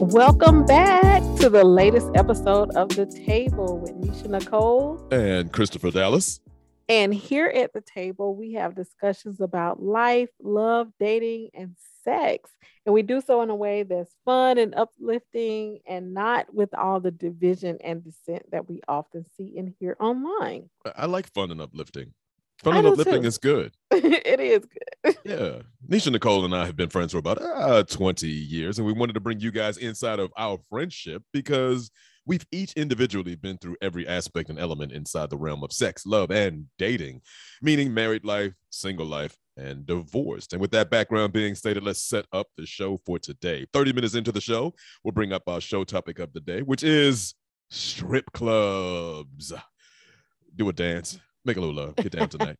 Welcome back to the latest episode of The Table with Neshia Nicole and Christopher Dallas. And here at the table, we have discussions about life, love, dating, and sex. And we do so in a way that's fun and uplifting and not with all the division and dissent that we often see and hear online. I like fun and uplifting. Fun uplifting too. is good. it is good. yeah. Neshia Nicole and I have been friends for about uh, 20 years, and we wanted to bring you guys inside of our friendship because we've each individually been through every aspect and element inside the realm of sex, love, and dating, meaning married life, single life, and divorced. And with that background being stated, let's set up the show for today. 30 minutes into the show, we'll bring up our show topic of the day, which is strip clubs. Do a dance, make a little love, get down tonight.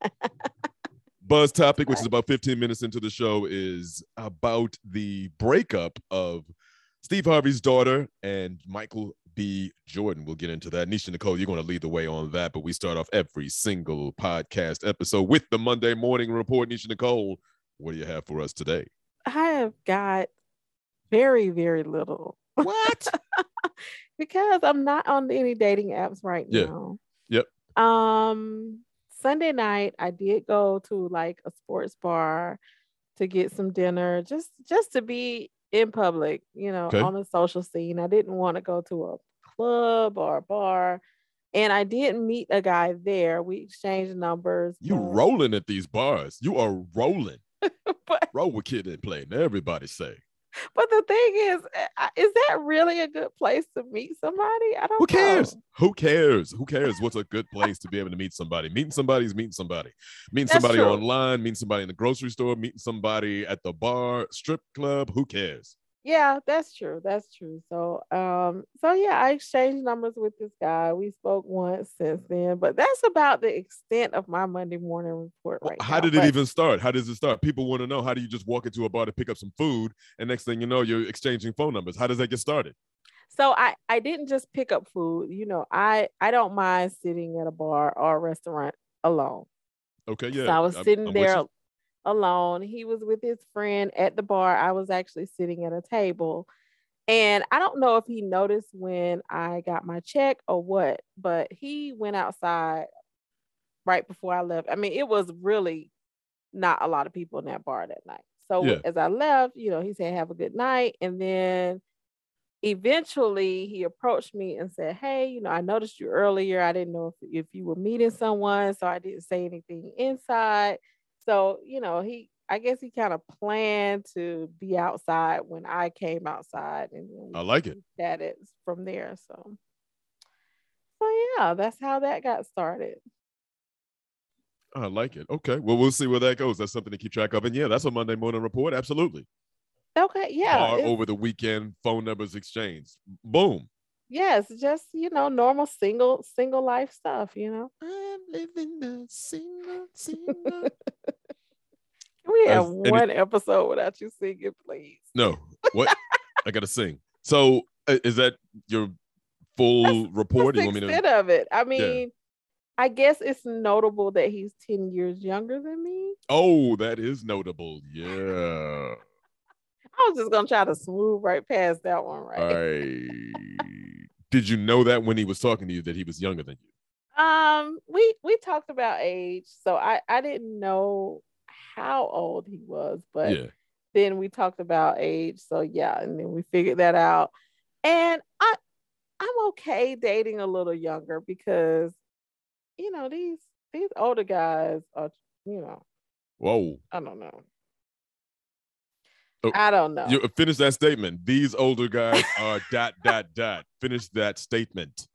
Buzz topic, which is about 15 minutes into the show, is about the breakup of Steve Harvey's daughter and Michael B. Jordan. We'll get into that. Neshia Nicole, you're going to lead the way on that, but we start off every single podcast episode with the Monday morning report. Neshia Nicole, what do you have for us today? I have got very, very little. What? because I'm not on any dating apps right yeah. now. Um, Sunday night, I did go to like a sports bar to get some dinner, just just to be in public, you know, okay. on the social scene. I didn't want to go to a club or a bar. And I did meet a guy there. We exchanged numbers. You but... rolling at these bars. You are rolling. but... Roll with kid and play. Everybody say. But the thing is, eh, is that really a good place to meet somebody? I don't. Who cares? Know. Who cares? Who cares? What's a good place to be able to meet somebody? Meeting somebody is meeting somebody. Meeting That's somebody true. online. Meeting somebody in the grocery store. Meeting somebody at the bar, strip club. Who cares? Yeah that's true that's true so um so yeah i exchanged numbers with this guy we spoke once since then but that's about the extent of my monday morning report right how now. did but, it even start? How does it start? People want to know how do you just walk into a bar to pick up some food and next thing you know you're exchanging phone numbers? How does that get started? So i i didn't just pick up food you know i i don't mind sitting at a bar or a restaurant alone. Okay yeah so i was sitting I'm, there alone. He was with his friend at the bar. I was actually sitting at a table. And I don't know if he noticed when I got my check or what, but he went outside right before I left. I mean, it was really not a lot of people in that bar that night. So yeah. as I left, you know, he said, Have a good night. And then eventually he approached me and said, Hey, you know, I noticed you earlier. I didn't know if, if you were meeting someone, so I didn't say anything inside. So, you know, he I guess he kind of planned to be outside when I came outside and I like it. That is from there. So so yeah, that's how that got started. I like it. Okay. Well, we'll see where that goes. That's something to keep track of. And yeah, that's a Monday morning report. Absolutely. Okay. Yeah. over the weekend, phone numbers exchanged. Boom. Yes, just you know, normal single single life stuff, you know. I'm living the single single. we have one episode without you singing, please? No. What? I gotta sing. So uh, is that your full that's, report? That's the extent of it. I mean, yeah. I guess it's notable that he's 10 years younger than me. Oh, that is notable. Yeah. I was just gonna try to smooth right past that one, right? I... Did you know that when he was talking to you that he was younger than you? Um, we we talked about age, so I I didn't know how old he was, but yeah. then we talked about age, so yeah, and then we figured that out. And I I'm okay dating a little younger because you know these these older guys are you know whoa I don't know Oh, I don't know. You finish that statement. These older guys are dot dot dot. Finish that statement.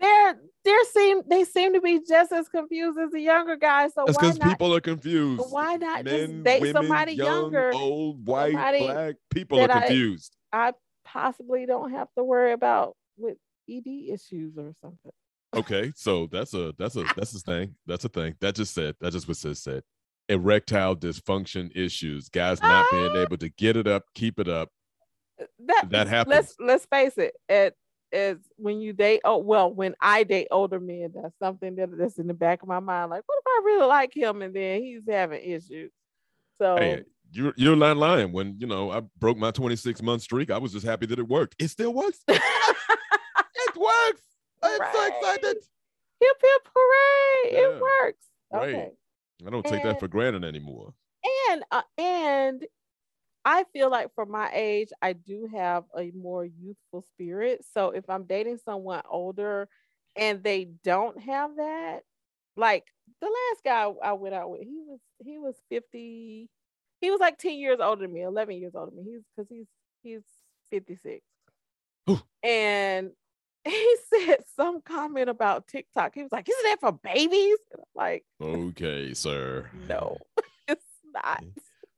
They're they're seem they seem to be just as confused as the younger guys. So That's because people are confused. Why not Men, just date women, somebody young, younger? Old, white, black. People are confused. I, I possibly don't have to worry about with ED issues or something. Okay, so that's a that's a that's a thing. That's a thing. That just said. That just what was said erectile dysfunction issues, guys not being ah. able to get it up, keep it up. That that happens. Let's let's face it. It is when you date. Oh well, when I date older men, that's something that, that's in the back of my mind. Like, what if I really like him and then he's having issues? So hey, you're you're not lying. When you know I broke my 26 month streak, I was just happy that it worked. It still works. it works. I'm Right. so excited. Hip hip hooray! Yeah. It works. Right. I don't take that for granted anymore. And uh, and I feel like for my age, I do have a more youthful spirit. So if I'm dating someone older and they don't have that, like the last guy I went out with, he was he was 50, he was like 10 years older than me, 11 years older than me. He's because he's he's 56. Ooh. And he said some comment about TikTok. He was like, Isn't that for babies? Like, Okay, sir. no, it's not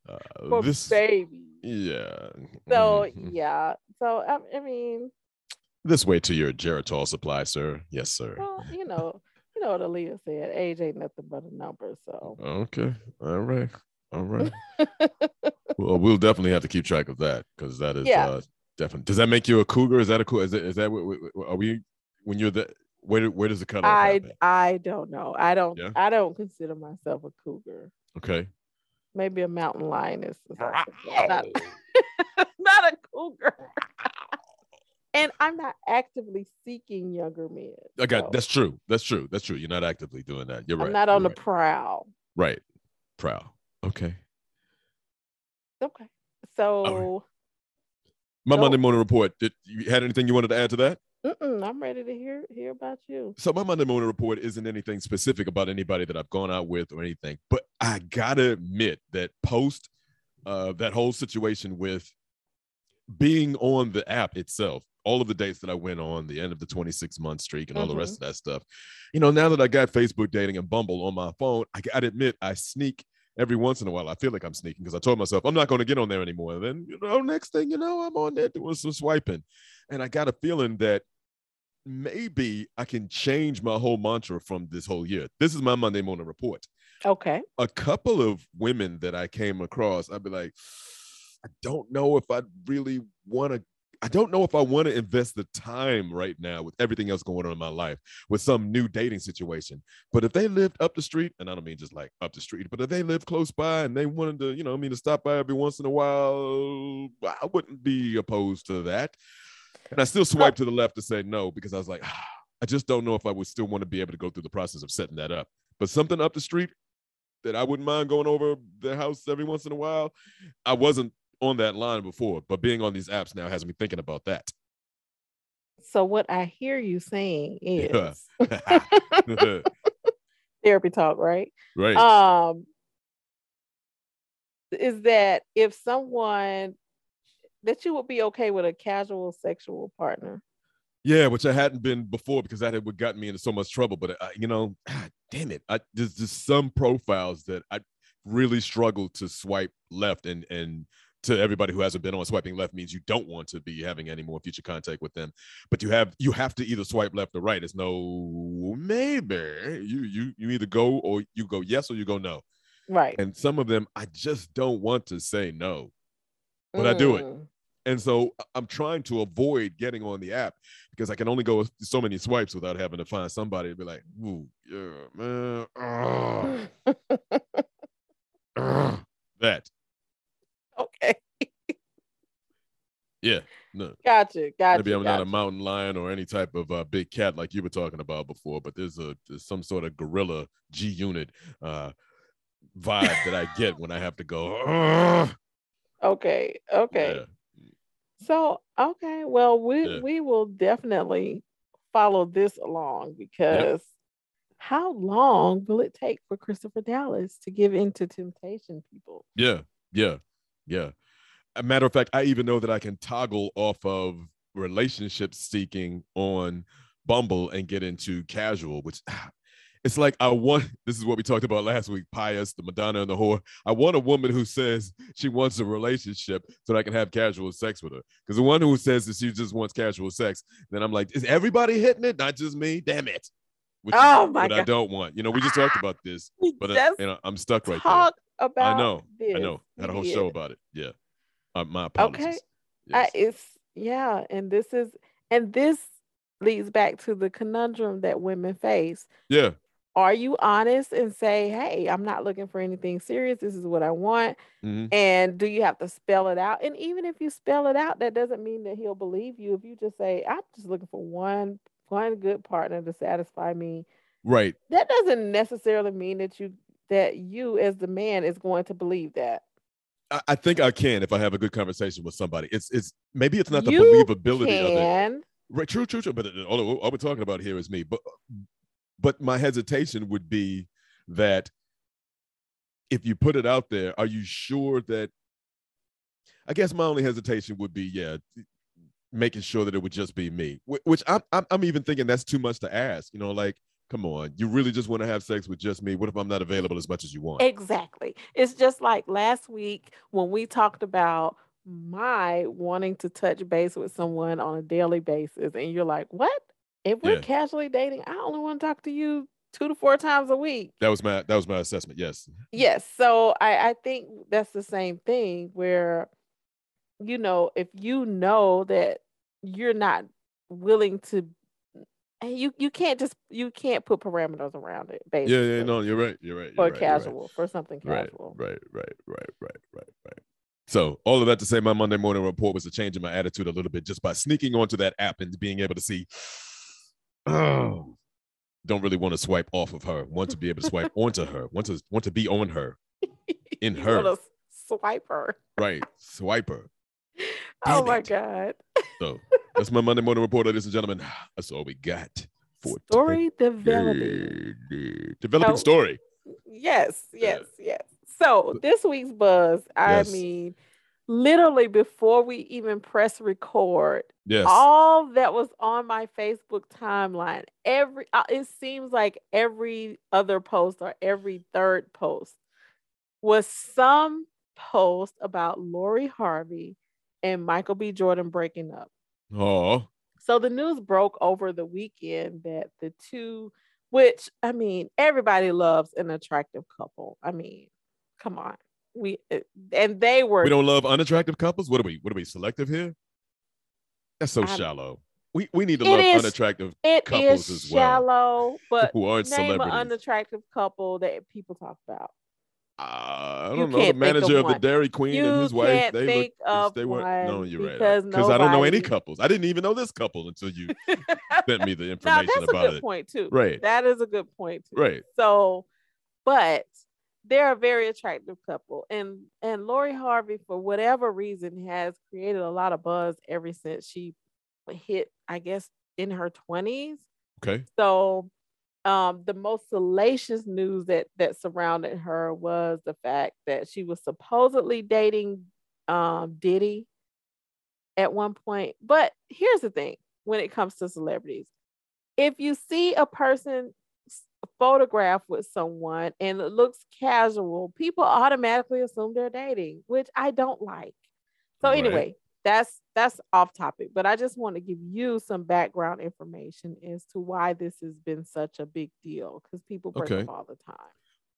Uh, for this, babies. yeah. So Mhm. yeah. So I, I mean, This way to your Geritol supply, sir. Yes, sir. well, you know, you know what Aaliyah said. Age ain't nothing but a number. So Okay. All right. All right. well, we'll definitely have to keep track of that because that is Yeah. uh, definitely. Does that make you a cougar? Is that a cool? Is, it, is that what, what- are we when you're the where where does the cutoff I happen? I don't know. I don't Yeah. I don't consider myself a cougar. Okay. Maybe a mountain lioness. or something, but Not, not a cougar. and I'm not actively seeking younger men. I got so that's true. That's true. That's true. You're not actively doing that. You're right. I'm not on You're the prowl. right. right. Proud. Okay. Okay. So My So- Monday morning report. Did you had anything you wanted to add to that? mm-mm, I'm ready to hear hear about you. So my Monday morning report isn't anything specific about anybody that I've gone out with or anything, but I gotta admit that post uh, that whole situation with being on the app itself, all of the dates that I went on, the end of the 26 month streak, and all the rest of that stuff. You know, now that I got Facebook dating and Bumble on my phone, I gotta admit I sneak every once in a while. I feel like I'm sneaking because I told myself I'm not going to get on there anymore. And then you know, next thing you know, I'm on there doing some swiping, and I got a feeling that maybe I can change my whole mantra from this whole year. This is my Monday morning report. Okay. A couple of women that I came across, I'd be like, I don't know if I really want to. I don't know if I want to invest the time right now with everything else going on in my life with some new dating situation. But if they lived up the street, and I don't mean just like up the street, but if they lived close by and they wanted to, you know, I mean to stop by every once in a while, I wouldn't be opposed to that. And I still swipe to the left to say no because I was like, ah, I just don't know if I would still want to be able to go through the process of setting that up. But something up the street that I wouldn't mind going over their house every once in a while, I wasn't on that line before, but being on these apps now has me thinking about that. So what I hear you saying Yeah. is therapy talk, right? right. Um is that if someone that you would be okay with a casual sexual partner. Yeah, which I hadn't been before because that had what gotten me into so much trouble. But uh, you know, ah, damn it, I, there's just some profiles that I really struggle to swipe left, and and to everybody who hasn't been on, swiping left means you don't want to be having any more future contact with them. But you have you have to either swipe left or right. It's no maybe you you you either go or you go yes or you go no. Right. And some of them I just don't want to say no. but I do it. Mm. And so I- I'm trying to avoid getting on the app because I can only go so many swipes without having to find somebody to be like, ooh, yeah, man. ah, ah," that. okay. Yeah. No. Gotcha. Gotcha. Maybe I'm not a mountain lion or any type of uh, big cat like you were talking about before, but there's a there's some sort of gorilla G unit uh, vibe that I get when I have to go. "Ah." Okay. Okay. Yeah. So okay, well we Yeah. we will definitely follow this along because how long will it take for Christopher Dallas to give in to temptation, people? Yeah, yeah, yeah. A matter of fact, I even know that I can toggle off of relationship seeking on Bumble and get into casual, which it's like I want this is what we talked about last week, Pious, the Madonna and the whore. I want a woman who says she wants a relationship so that I can have casual sex with her. Because the one who says that she just wants casual sex, then I'm like, is everybody hitting it? Not just me? Damn it. Which Oh my what I don't want. You know, we just talked about this, but uh, just you know, I'm stuck right there. talk about I know. this. I know. Had a whole We show about it. Yeah. Uh, my apologies. Okay. Yes. I, it's yeah, and this is and this leads back to the conundrum that women face. yeah. are you honest and say, hey, I'm not looking for anything serious. This is what I want. Mhm. And do you have to spell it out? And even if you spell it out, that doesn't mean that he'll believe you. If you just say, I'm just looking for one one good partner to satisfy me, Right. that doesn't necessarily mean that you that you as the man is going to believe that. I, think I can if I have a good conversation with somebody. It's it's maybe it's not the You believability of it. Can Right, true, true, true. But uh, all, all we're talking about here is me. But but my hesitation would be that if you put it out there, are you sure that? I guess my only hesitation would be, yeah, making sure that it would just be me. Which I'm I'm, I'm even thinking that's too much to ask. You know, like, come on, you really just want to have sex with just me? What if I'm not available as much as you want? Exactly. It's just like last week when we talked about my wanting to touch base with someone on a daily basis, and you're like, "What? If we're Yeah. casually dating, I only want to talk to you two to four times a week." That was my that was my assessment. Yes. Yes. So I, I think that's the same thing where, you know, if you know that you're not willing to, you you can't just you can't put parameters around it. Basically, Yeah, yeah, no, you're right. You're right. for You're right, you're right. casual, for something casual. right, right, right, right, right, right. So all of that to say, my Monday morning report was a change in my attitude a little bit just by sneaking onto that app and being able to see. Oh, don't really want to swipe off of her. Want to be able to swipe onto her. Want to want to be on her. In her. swipe her. Right, swipe her. oh my it. god. So that's my Monday morning report, ladies and gentlemen. That's all we got for Story developing. today. Developing No. story. Yes, yes, yes. So this week's buzz, I Yes. mean, literally before we even press record, Yes. all that was on my Facebook timeline, every uh, it seems like every other post or every third post was some post about Lori Harvey and Michael B. Jordan breaking up. Oh, So the news broke over the weekend that the two, which I mean, everybody loves an attractive couple. I mean, come on. We uh, and they were we don't love unattractive couples. What are we? What are we selective here? That's so I'm- shallow. We we need to love is unattractive it couples is as well. shallow, but who aren't name an unattractive couple that people talk about. I don't know. The can't of manager of, the. Dairy Queen and his wife. They think look. they weren't. No, you're right. because I don't know any couples. I didn't even know this couple until you sent me the information now that's a about good it. point too. Right. That is a good point too. Right. So, but they're a very attractive couple, and and Lori Harvey, for whatever reason, has created a lot of buzz ever since she hit, I guess, in her twenties. Okay. So, um, the most salacious news that that surrounded her was the fact that she was supposedly dating um, Diddy at one point. But here's the thing: when it comes to celebrities, if you see a person photograph with someone and it looks casual, people automatically assume they're dating, which I don't like. So Right. anyway, that's that's off topic, but I just want to give you some background information as to why this has been such a big deal because people break Okay. up all the time.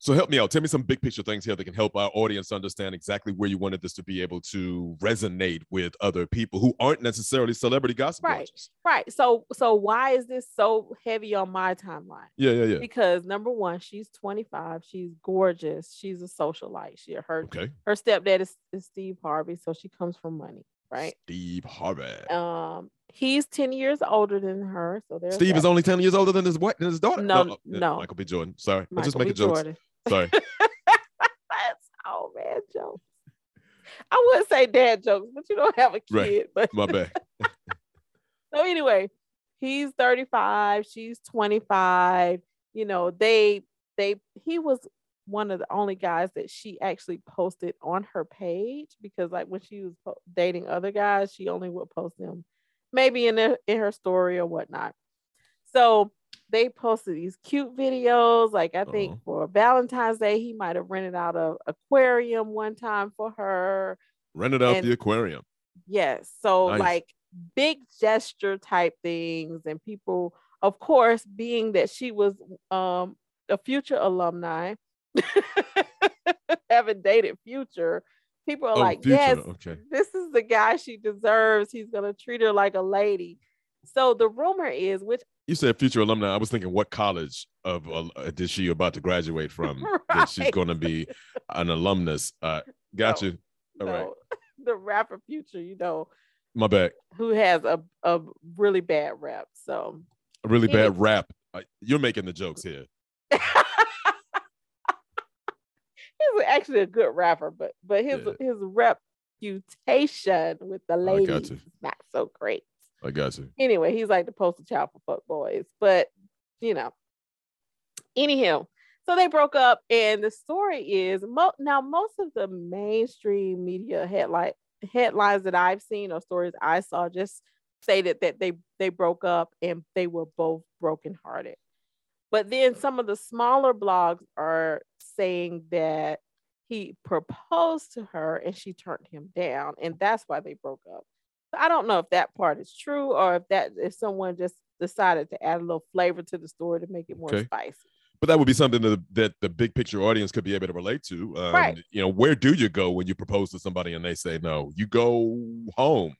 So help me out. Tell me some big picture things here that can help our audience understand exactly where you wanted this to be able to resonate with other people who aren't necessarily celebrity gossip Right. watchers. Right. So so why is this so heavy on my timeline? Yeah, yeah, yeah. Because number one, she's 25, she's gorgeous, she's a socialite. She her Okay. her stepdad is, is Steve Harvey, so she comes from money, right? Steve Harvey. Um, he's 10 years older than her, so there's Steve is only 10 years older than his wife than his daughter. No, uh, no. Michael B. Jordan. Sorry. I'm just B. making jokes. Sorry. That's oh man, jokes. I would say dad jokes, but you don't have a kid. Right. But My bad. so anyway, he's 35, she's 25. You know, they they he was one of the only guys that she actually posted on her page because like when she was po- dating other guys, she only would post them maybe in their, in her story or whatnot. So they posted these cute videos. Like I think Uh-huh. for Valentine's Day, he might have rented out a aquarium one time for her. Rented out And- the aquarium. Yes. So Nice. like big gesture type things and people of course being that she was um a future alumni having dated future people are Oh, like future. yes Okay. this is the guy she deserves he's going to treat her like a lady so the rumor is which You said future alumni. I was thinking, what college of uh, is she about to graduate from? That she's going to be an alumnus. Uh, got No. you. All no, right. the rapper Future, you know, My bad. who has a, a really bad rap. So A really bad rap. You're making the jokes here. He's actually a good rapper, but but his Yeah. his reputation with the ladies is not so great. I got you. Anyway, he's like the poster child for fuck boys, but you know. Anyhow, so they broke up, and the story is mo- now most of the mainstream media headline headlines that I've seen or stories I saw just stated that they they broke up and they were both brokenhearted. But then some of the smaller blogs are saying that he proposed to her and she turned him down, and that's why they broke up. So I don't know if that part is true or if that if someone just decided to add a little flavor to the story to make it more Okay. spicy. But that would be something that, that the big picture audience could be able to relate to. Um, Right. You know, where do you go when you propose to somebody and they say no? You go home.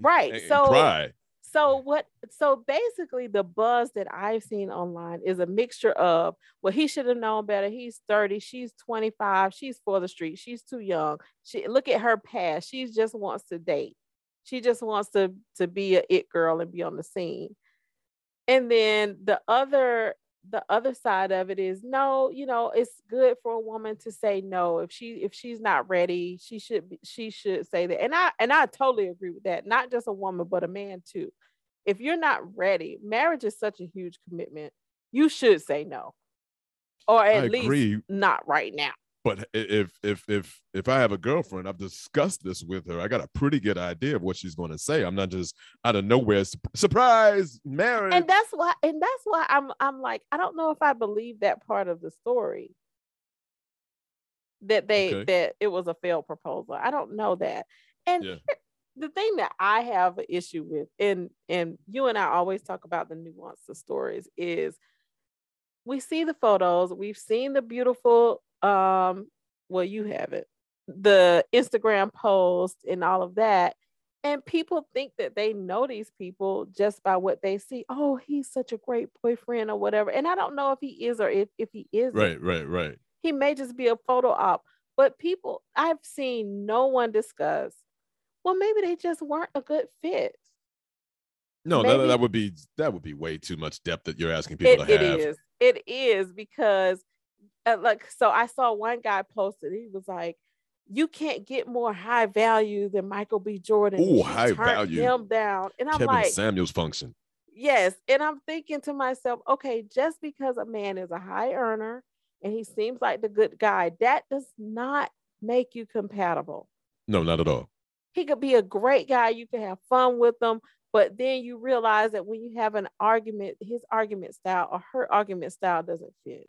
Right, and- and so- cry. So what so basically the buzz that I've seen online is a mixture of well he should have known better. He's 30, she's 25, she's for the street, she's too young. She look at her past. She just wants to date. She just wants to to be a it girl and be on the scene. And then the other the other side of it is no, you know, it's good for a woman to say no if she if she's not ready, she should be, she should say that. And I and I totally agree with that. Not just a woman but a man too. If you're not ready, marriage is such a huge commitment. You should say no. Or at least not right now. But if if if if I have a girlfriend, I've discussed this with her. I got a pretty good idea of what she's going to say. I'm not just out of nowhere surprise marriage. And that's why and that's why I'm I'm like I don't know if I believe that part of the story. That they Okay. that it was a failed proposal. I don't know that. And Yeah. the thing that I have an issue with, and and you and I always talk about the nuance of stories, is we see the photos, we've seen the beautiful um, well, you have it, the Instagram post and all of that. And people think that they know these people just by what they see. Oh, he's such a great boyfriend or whatever. And I don't know if he is or if, if he isn't. right, right, right. He may just be a photo op. But people, I've seen no one discuss, well, maybe they just weren't a good fit. No, that, Maybe- that would be that would be way too much depth that you're asking people It, to have. is. It is because, uh, like, so I saw one guy posted, he was like, you can't get more high value than Michael B. Jordan. and Ooh, high value. Him down. And I'm Kevin like, Samuels function. Yes. And I'm thinking to myself, okay, just because a man is a high earner and he seems like the good guy, that does not make you compatible. No, not at all. He could be a great guy. You can have fun with him. But then you realize that when you have an argument, his argument style or her argument style doesn't fit.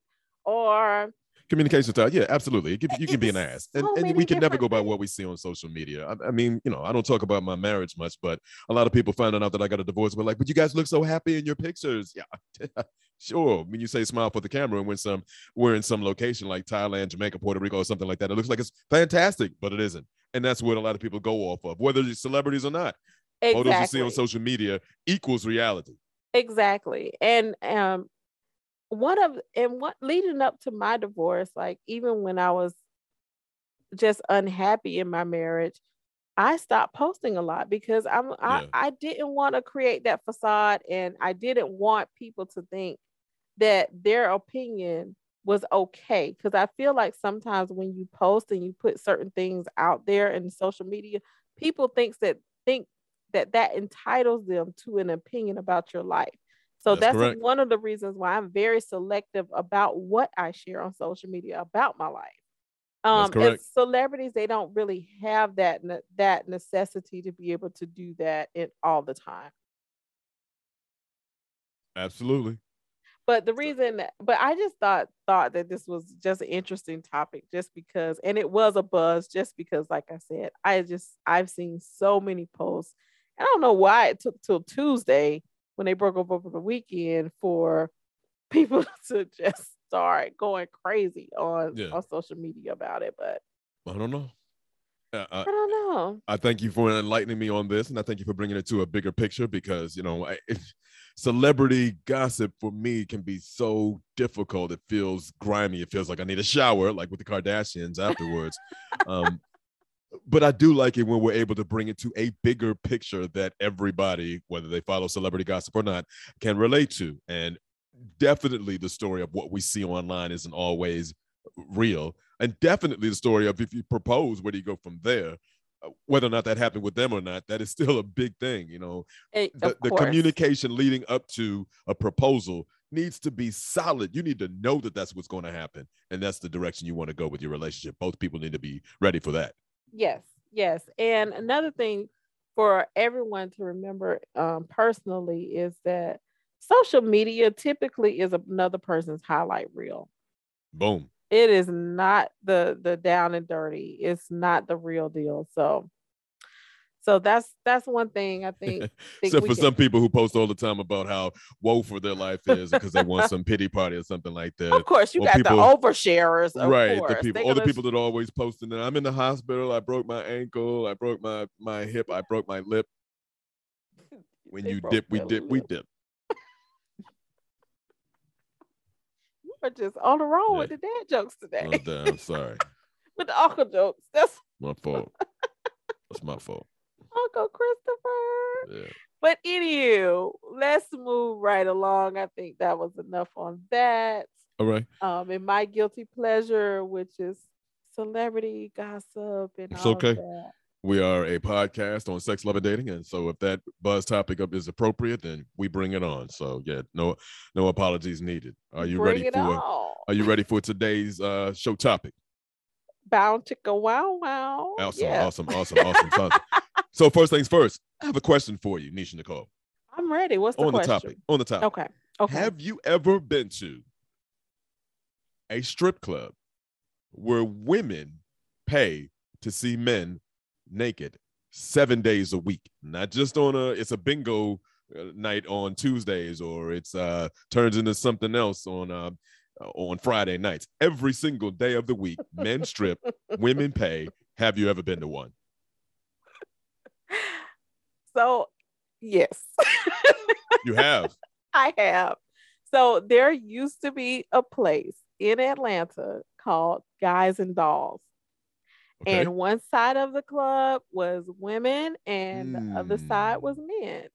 Or Communication style, yeah, absolutely. Can, you can be an ass, and, so and we can never go by what we see on social media. I, I mean, you know, I don't talk about my marriage much, but a lot of people finding out that I got a divorce, but like, but you guys look so happy in your pictures. Yeah, sure. When you say smile for the camera, and when some we're in some location like Thailand, Jamaica, Puerto Rico, or something like that, it looks like it's fantastic, but it isn't. And that's what a lot of people go off of, whether it's celebrities or not. Photos you see on social media equals reality. Exactly. And um one of and what leading up to my divorce, like even when I was just unhappy in my marriage, I stopped posting a lot because I'm I, I didn't want to create that facade and I didn't want people to think that their opinion was okay because I feel like sometimes when you post and you put certain things out there in social media, people thinks that think that that entitles them to an opinion about your life. So That's that's, one of the reasons why I'm very selective about what I share on social media about my life. Um, as correct. celebrities, they don't really have that ne- that necessity to be able to do that in all the time. Absolutely. But the reason, but I just thought thought that this was just an interesting topic, just because, and it was a buzz, just because, like I said, I just I've seen so many posts. I don't know why it took till Tuesday when they broke up over the weekend for people to just start going crazy on Yeah. on social media about it. But I don't know. Uh, I uh, don't know. I thank you for enlightening me on this, and I thank you for bringing it to a bigger picture because you know, I, it, celebrity gossip for me can be so difficult. It feels grimy. It feels like I need a shower, like with the Kardashians afterwards. um, but I do like it when we're able to bring it to a bigger picture that everybody, whether they follow celebrity gossip or not, can relate to. And definitely the story of what we see online isn't always real. And definitely the story of if you propose, where do you go from there? Uh, Whether or not that happened with them or not, that is still a big thing. You know, Eh, the, the communication leading up to a proposal needs to be solid. You need to know that that's what's going to happen. And that's the direction you want to go with your relationship. Both people need to be ready for that. Yes, yes. And another thing for everyone to remember um, personally is that social media typically is another person's highlight reel. Boom. It is not the the down and dirty. It's not the real deal. So, so that's that's one thing I think. think Except for can- some people who post all the time about how woeful their life is because they want some pity party or something like that. Of course, you or got people- the oversharers. Of right course. the people all the gonna- people that are always posting that i'm in the hospital i broke my ankle i broke my my hip i broke my lip when you dip we dip we dip You are just on the roll Yeah. with the dad jokes today, oh, damn, sorry with the uncle jokes. That's my fault that's my fault Uncle Christopher. yeah But anywho, let's move right along. I think that was enough on that. all right Um, and my guilty pleasure, which is celebrity gossip and It's okay. we are a podcast on sex love and dating and so if that buzz topic up is appropriate then we bring it on so yeah no no apologies needed are you Bring ready for on. are you ready for today's uh show topic Bound to go wow wow. awesome Yeah, awesome awesome awesome awesome so first things first i have a question for you neshia nicole I'm ready. What's the on the topic on the topic Okay. Okay. Have you ever been to a strip club where women pay to see men naked seven days a week? Not just on a it's a bingo uh, night on Tuesdays or it's uh turns into something else on uh on Friday nights. Every single day of the week, men strip, women pay. Have you ever been to one? So, yes, You have. I have. So there used to be a place in Atlanta called Guys and Dolls. Okay. And one side of the club was women and the other side Mm. was men.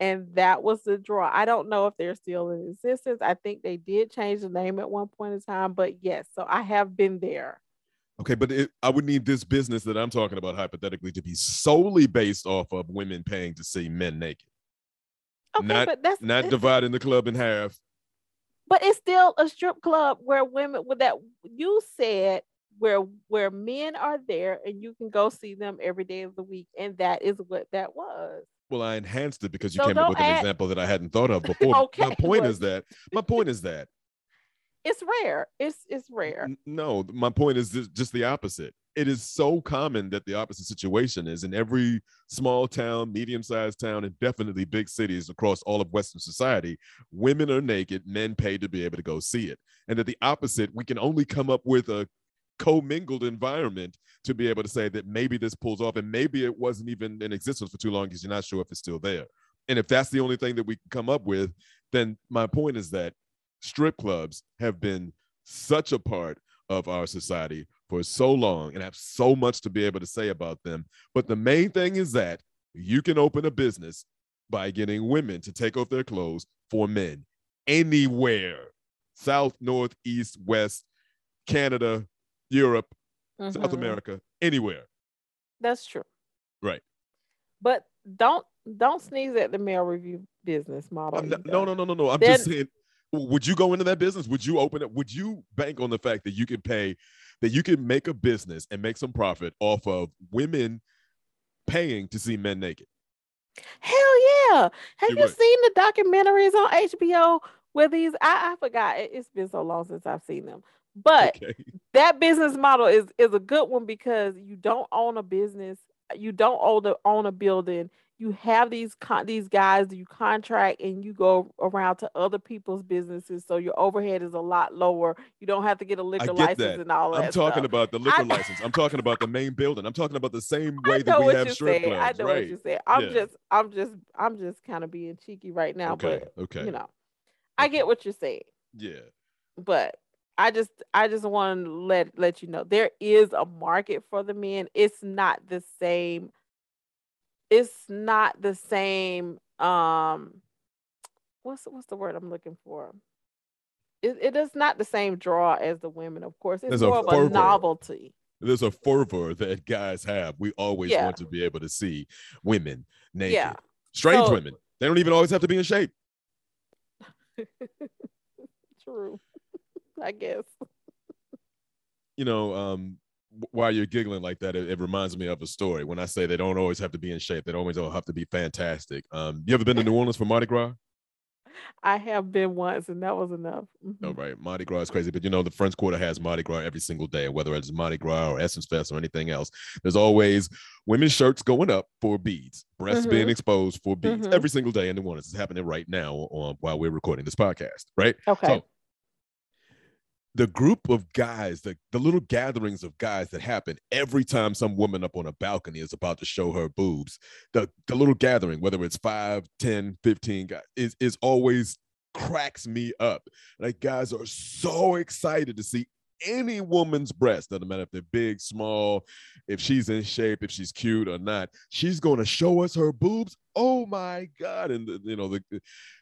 And that was the draw. I don't know if they're still in existence. I think they did change the name at one point in time, but yes, so I have been there. Okay, but it, I would need this business that I'm talking about hypothetically to be solely based off of women paying to see men naked, Okay, Not- but that's not dividing the club in half. but it's still a strip club where women with that you said where where men are there and you can go see them every day of the week and that is what that was Well, I enhanced it because you So came up with an add- example that I hadn't thought of before. okay, my point well- is that my point is that it's rare it's it's rare no, my point is just, the opposite. It is so common that the opposite situation is in every small town, medium-sized town, and definitely big cities across all of Western society. Women are naked, men pay to be able to go see it, and that the opposite, we can only come up with a commingled environment to be able to say that maybe this pulls off, and maybe it wasn't even in existence for too long because you're not sure if it's still there. And if that's the only thing that we can come up with, then my point is that strip clubs have been such a part of our society for so long and have so much to be able to say about them. But the main thing is that you can open a business by getting women to take off their clothes for men anywhere south, north, east, west, Canada, Europe, South Mhm. America, anywhere. that's true Right. but don't don't sneeze at the male review business model not- no, no, no, no, no. I'm just saying, would you go into that business? Would you open it? Would you bank on the fact that you can pay, that you can make a business and make some profit off of women paying to see men naked? hell yeah have You you seen the documentaries on hbo where these i, I forgot it, it's been so long since i've seen them but Okay. that business model is is a good one because you don't own a business you don't own a, own a building you have these con- these guys you contract and you go around to other people's businesses so your overhead is a lot lower you don't have to get a liquor license that. and all that I'm talking stuff. about the liquor I- license. I'm talking about the main building. I'm talking about the same way that we have strip saying. clubs, I know what you're saying. I'm Yeah. just, I'm just, I'm just kind of being cheeky right now, Okay, but okay. you know, I get what you're saying. Yeah. But I just, I just want to let let you know there is a market for the men. It's not the same. It's not the same. Um, what's what's the word I'm looking for? It, it is not the same draw as the women, of course. It's There's a more of a novelty. There's a fervor that guys have. We always Yeah. want to be able to see women naked. Yeah. Strange So- women. They don't even always have to be in shape. True. I guess. you know, um, while you're giggling like that, it, it reminds me of a story. When I say they don't always have to be in shape, they don't always have to be fantastic. Um, you ever been to New Orleans for Mardi Gras? I have been once, and that was enough. No, Mhm. right. Mardi Gras is crazy, but you know, the French Quarter has Mardi Gras every single day, whether it's Mardi Gras or Essence Fest or anything else. There's always women's shirts going up for beads, breasts being exposed for beads Mhm. every single day in New Orleans. It's happening right now on, while we're recording this podcast, right? Okay. So the group of guys, the, the little gatherings of guys that happen every time some woman up on a balcony is about to show her boobs, the, the little gathering, whether it's 5, 10, 15 guys, is, is always cracks me up. Like guys are so excited to see any woman's breast, doesn't matter if they're big, small, if she's in shape, if she's cute or not, she's going to show us her boobs. Oh my God. And the, you know, the,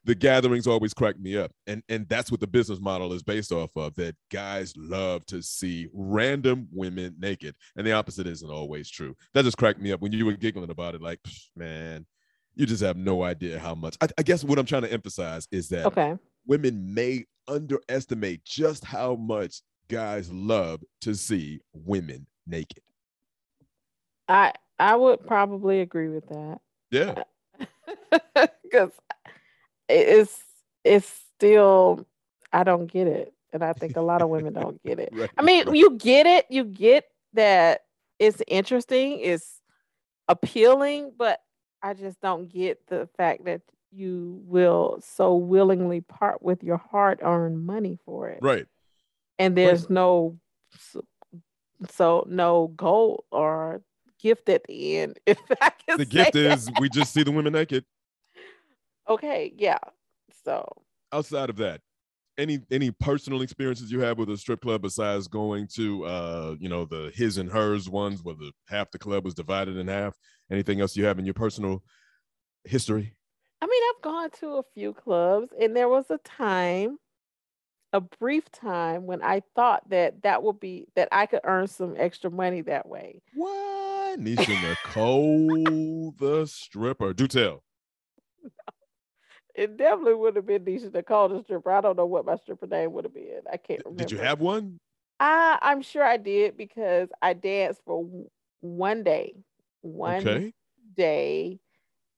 the gatherings always crack me up. And, and that's what the business model is based off of that guys love to see random women naked. And the opposite isn't always true. That just cracked me up when you were giggling about it. Like, man, you just have no idea how much. I, I guess what I'm trying to emphasize is that Okay. women may underestimate just how much guys love to see women naked. I I would probably agree with that Yeah. because it's it's still I don't get it, and I think a lot of women don't get it. Right, I mean, right. you get it, you get that it's interesting, it's appealing, but I just don't get the fact that you will so willingly part with your hard-earned money for it. right. And there's no so no goal or gift at the end if i can The gift that. is we just see the women naked. okay yeah so Outside of that, any any personal experiences you have with a strip club besides going to uh you know the his and hers ones where the half the club was divided in half? Anything else you have in your personal history? i mean i've gone to a few clubs and there was a time a brief time when i thought that that would be that i could earn some extra money that way What? Neshia Nicole, the stripper. Do tell. it definitely would have been to call the stripper i don't know what my stripper name would have been i can't remember Did you have one? I I'm sure I did because I danced for one day, one Okay. day,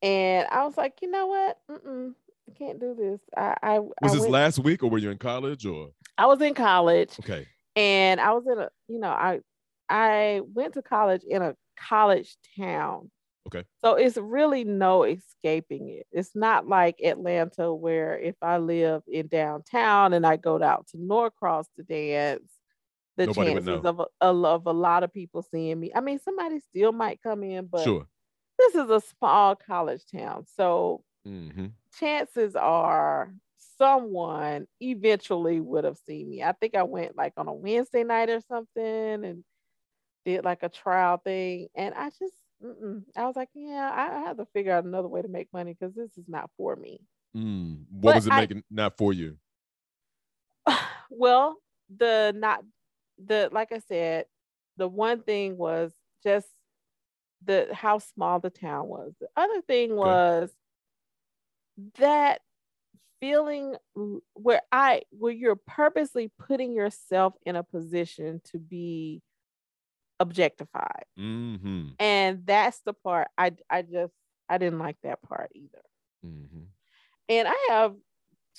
and I was like, you know what? Mm-mm, I can't do this. I I, Was I this went- last week or were you in college or I was in college, okay? and I was in a you know I I went to college in a college town. Okay. So it's really no escaping it. It's not like Atlanta where if I live in downtown and I go out to Norcross to dance, the Nobody chances of a, of a lot of people seeing me. I mean, somebody still might come in, but Sure. this is a small college town. So hmm chances are someone eventually would have seen me. I think I went like on a Wednesday night or something and did like a trial thing. And I just, mm-mm. I was like, yeah, I, I have to figure out another way to make money because this is not for me. Mm. What But was it I- making not for you? well, the not, the, like I said, the one thing was just the how small the town was. The other thing was that feeling where I where you're purposely putting yourself in a position to be objectified. Mm-hmm. And that's the part I I just I didn't like that part either. Mm-hmm. And I have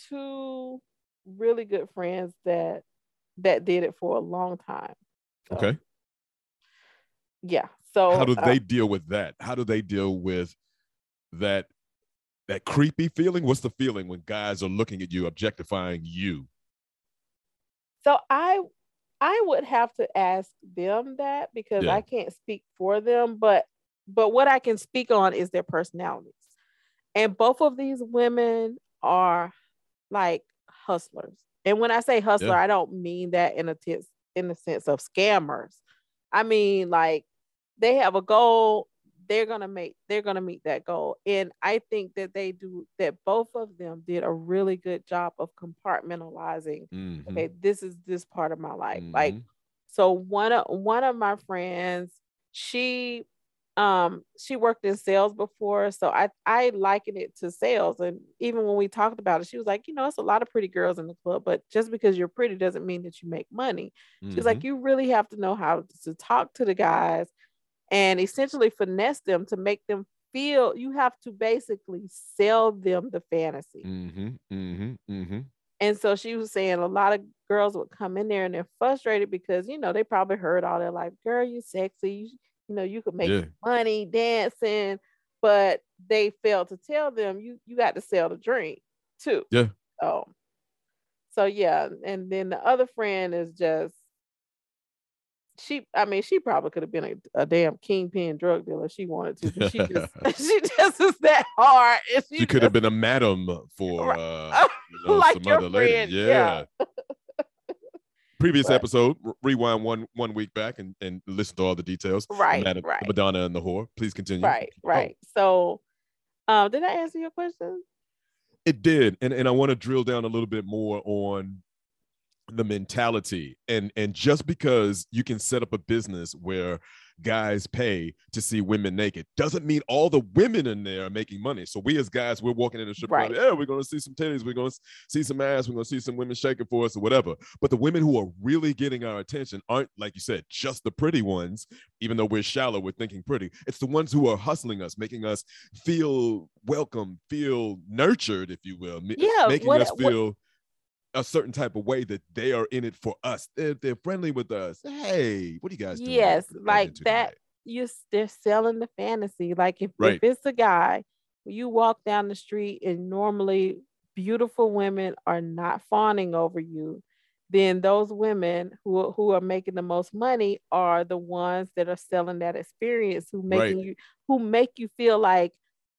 two really good friends that that did it for a long time. So, Okay. Yeah. So How do uh, they deal with that? How do they deal with that that creepy feeling? What's the feeling when guys are looking at you, objectifying you? So I I would have to ask them that because Yeah. I can't speak for them, but but what I can speak on is their personalities. And both of these women are like hustlers. And when I say hustler, Yeah. I don't mean that in a sense in the sense of scammers. I mean like they have a goal, they're gonna make they're gonna meet that goal. And I think that they do that both of them did a really good job of compartmentalizing Mhm. okay this is this part of my life like Mhm. so one of one of my friends she um she worked in sales before so i i liken it to sales and even when we talked about it she was like you know it's a lot of pretty girls in the club but just because you're pretty doesn't mean that you make money she's like Mhm. you really have to know how to talk to the guys and essentially finesse them to make them feel you have to basically sell them the fantasy Mhm. Mhm. Mhm. and so she was saying a lot of girls would come in there and they're frustrated because, you know, they probably heard all their life, girl, you're sexy, you, you know, you could make Yeah. money dancing, but they failed to tell them you you got to sell the drink too. Yeah. So, so yeah, and then the other friend is just she. I mean, she probably could have been a, a damn kingpin drug dealer if she wanted to. But she just she just is that hard. She, She could have been a madam for uh, you know, Like some other lady. Yeah. yeah. Previous But- episode, rewind one one week back and, and listen to all the details. Right, Madam- right. Madonna and the whore. Please continue. Right, Oh, right. So, um, did I answer your question? It did, and and I want to drill down a little bit more on the mentality. And and just because you can set up a business where guys pay to see women naked doesn't mean all the women in there are making money. So we as guys we're walking in the strip club Right. yeah we're to see some titties we're to see some ass we're to see some women shaking for us or whatever. But the women who are really getting our attention aren't like you said just the pretty ones even though we're shallow we're thinking pretty. It's the ones who are hustling us making us feel welcome feel nurtured if you will Yeah, making what- us what- feel a certain type of way that they are in it for us. They're, they're friendly with us. Hey, what are you guys doing? Yes, What are you guys like that. You they're selling the fantasy. Like if, Right. if it's a guy, you walk down the street and normally beautiful women are not fawning over you, then those women who who are making the most money are the ones that are selling that experience, who making Right. you who make you feel like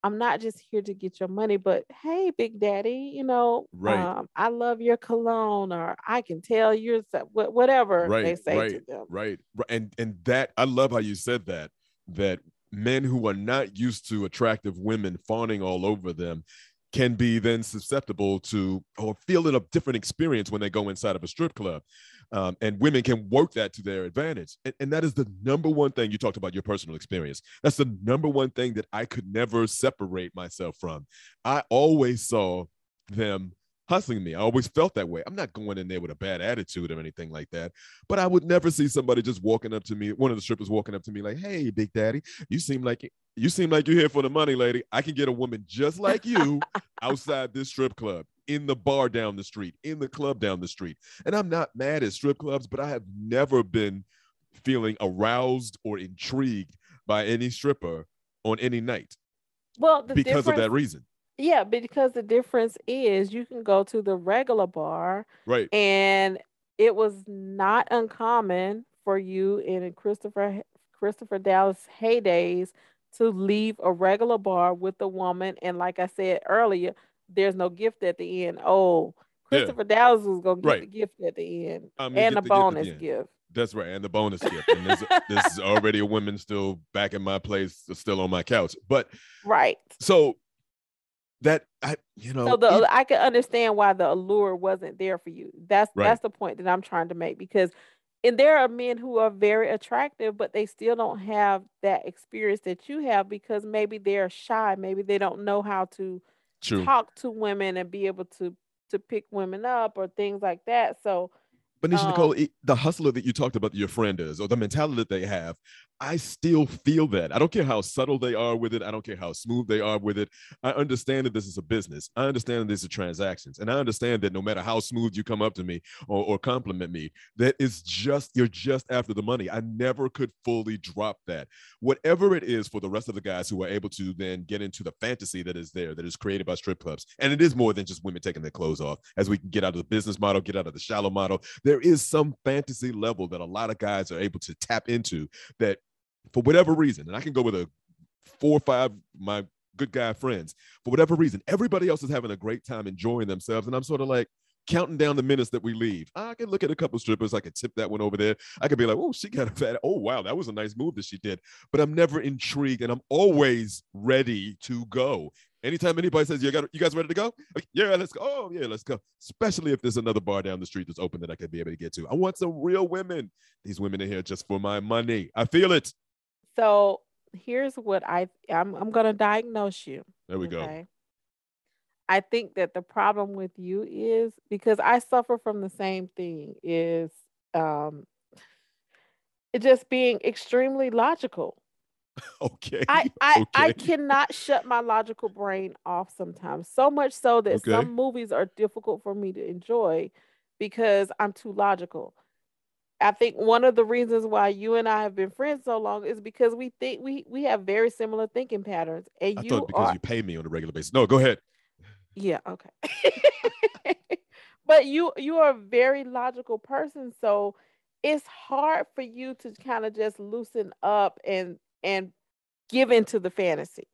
I'm not just here to get your money, but hey, Big Daddy, you know, Right. um, I love your cologne, or I can tell you're whatever they Right, say to them. right, right. And and that I love how you said that. That men who are not used to attractive women fawning all over them can be then susceptible to or feeling a different experience when they go inside of a strip club. Um, and women can work that to their advantage. And, and that is the number one thing you talked about your personal experience. That's the number one thing that I could never separate myself from. I always saw them hustling me. I always felt that way. I'm not going in there with a bad attitude or anything like that, but I would never see somebody just walking up to me, one of the strippers walking up to me like, "Hey, Big Daddy, you seem like you seem like you're here for the money, lady. I can get a woman just like you outside this strip club, in the bar down the street, in the club down the street." And I'm not mad at strip clubs, but I have never been feeling aroused or intrigued by any stripper on any night Well, because of that reason. Yeah, because the difference is you can go to the regular bar Right. and it was not uncommon for you in Christopher Christopher Dallas heydays to leave a regular bar with a woman and like I said earlier, there's no gift at the end. Oh, Yeah. Christopher Dallas was gonna get Right. the gift at the end and a the gift bonus gift. That's right, and the bonus gift. And there's, there's already a woman still back in my place, still on my couch. But Right. so that I, you know, So the e- I can understand why the allure wasn't there for you. That's Right. that's the point that I'm trying to make because and there are men who are very attractive, but they still don't have that experience that you have because maybe they're shy. Maybe they don't know how to true. talk to women and be able to to pick women up or things like that. So But Neshia Um, Nicole, it- the hustler that you talked about, that your friend is, or the mentality that they have, I still feel that. I don't care how subtle they are with it. I don't care how smooth they are with it. I understand that this is a business. I understand that these are transactions. And I understand that no matter how smooth you come up to me or, or compliment me, that it's just, you're just after the money. I never could fully drop that. Whatever it is for the rest of the guys who are able to then get into the fantasy that is there, that is created by strip clubs. And it is more than just women taking their clothes off. As we can get out of the business model, get out of the shallow model, there is some fantasy level that a lot of guys are able to tap into that for whatever reason, and I can go with a four or five my good guy friends for whatever reason, everybody else is having a great time enjoying themselves, and I'm sort of like counting down the minutes that we leave. I can look at a couple strippers, I could tip that one over there. I could be like, oh, she got a fat. Oh wow, that was a nice move that she did. But I'm never intrigued, and I'm always ready to go. Anytime anybody says you got you guys ready to go? Like, yeah, let's go. Oh, yeah, let's go. Especially if there's another bar down the street that's open that I could be able to get to. I want some real women. These women in here just for my money. I feel it. So here's what I I'm I'm gonna diagnose you. There we go. I think that the problem with you is because I suffer from the same thing is um it just being extremely logical. Okay. I I, I cannot shut my logical brain off sometimes. So much so that Okay. some movies are difficult for me to enjoy because I'm too logical. I think one of the reasons why you and I have been friends so long is because we think we we have very similar thinking patterns. And I you thought because are you pay me on a regular basis. No, go ahead. yeah, okay. but you you are a very logical person, so it's hard for you to kind of just loosen up and and give into the fantasy,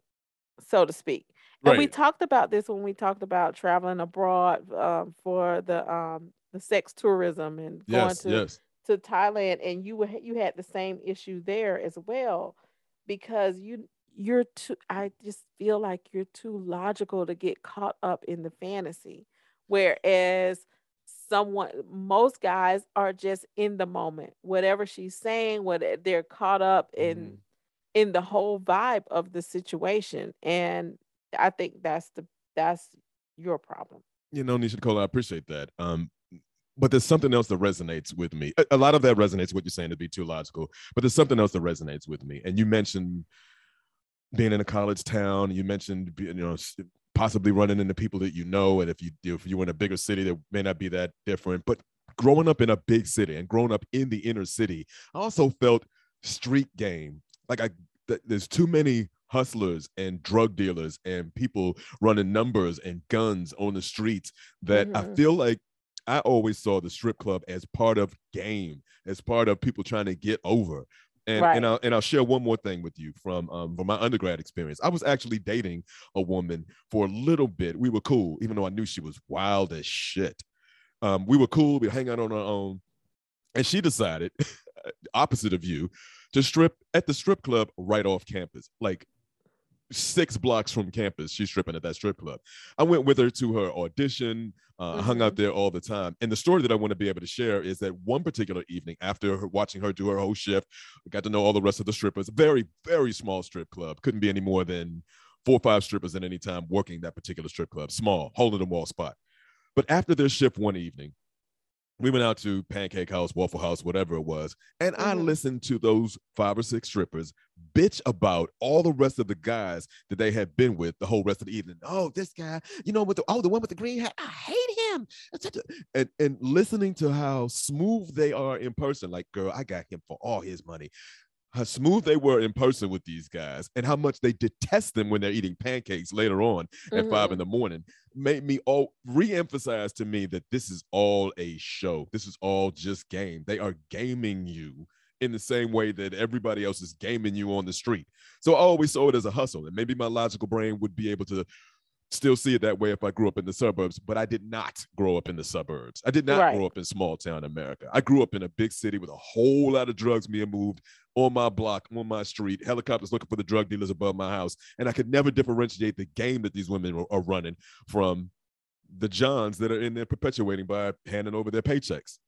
so to speak. And we talked about this when we talked about traveling abroad um, for the um, the sex tourism and going Yes. to Yes. to Thailand, and you were you had the same issue there as well, because you you're too. I just feel like you're too logical to get caught up in the fantasy, whereas someone most guys are just in the moment. Whatever she's saying, what they're caught up in Mhm. In the whole vibe of the situation, and I think that's the that's your problem. You know, Neshia Nicole, I appreciate that. Um, but there's something else that resonates with me. A, a lot of that resonates with what you're saying to be too logical, but there's something else that resonates with me. And you mentioned being in a college town. You mentioned you know possibly running into people that you know, and if you if you were in a bigger city, that may not be that different. But growing up in a big city and growing up in the inner city, I also felt street game. Like I, th- there's too many hustlers and drug dealers and people running numbers and guns on the streets that I Mhm. feel like I always saw the strip club as part of game, as part of people trying to get over. And Right. and I'll and I'll share one more thing with you from um from my undergrad experience. I was actually dating a woman for a little bit. We were cool, even though I knew she was wild as shit. Um, we were cool, we hang out on our own. And she decided, opposite of you, to strip at the strip club right off campus. Like six blocks from campus. She's stripping at that strip club. I went with her to her audition, uh, hung out there all the time. And the story that I want to be able to share is that one particular evening, after her, watching her do her whole shift, I got to know all the rest of the strippers. Very, very small strip club. Couldn't be any more than four or five strippers at any time working that particular strip club. Small, hole in the wall spot. But after their shift one evening, we went out to Pancake House, Waffle House, whatever it was, and I Mhm. listened to those five or six strippers bitch about all the rest of the guys that they had been with the whole rest of the evening. Oh, this guy, you know, with the oh, the one with the green hat, I hate him. It's such a- And and listening to how smooth they are in person, like, girl, I got him for all his money. How smooth they were in person with these guys, and how much they detest them when they're eating pancakes later on at five mm-hmm. in the morning made me all re-emphasize to me that this is all a show. This is all just game. They are gaming you in the same way that everybody else is gaming you on the street. So I always saw it as a hustle. And maybe my logical brain would be able to still see it that way if I grew up in the suburbs, but I did not grow up in the suburbs. I did not Right. grow up in small town America. I grew up in a big city with a whole lot of drugs being moved on my block, on my street, helicopters looking for the drug dealers above my house. And I could never differentiate the game that these women are- are running from the Johns that are in there perpetuating by handing over their paychecks.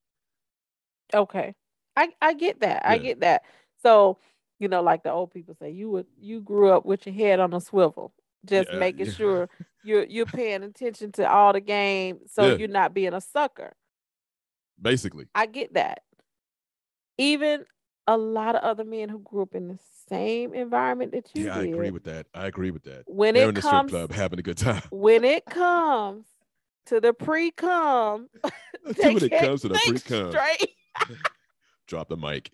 Okay. I I get that. I get that. So, you know, like the old people say, you would you grew up with your head on a swivel, just Yeah, making yeah. sure you're you're paying attention to all the game so Yeah. you're not being a sucker. Basically. I get that. Even a lot of other men who grew up in the same environment that you Yeah, did. I agree with that. I agree with that. when They're it in the strip comes club having a good time. when it comes to the pre-cum, when it comes to the pre-cum, straight. drop the mic.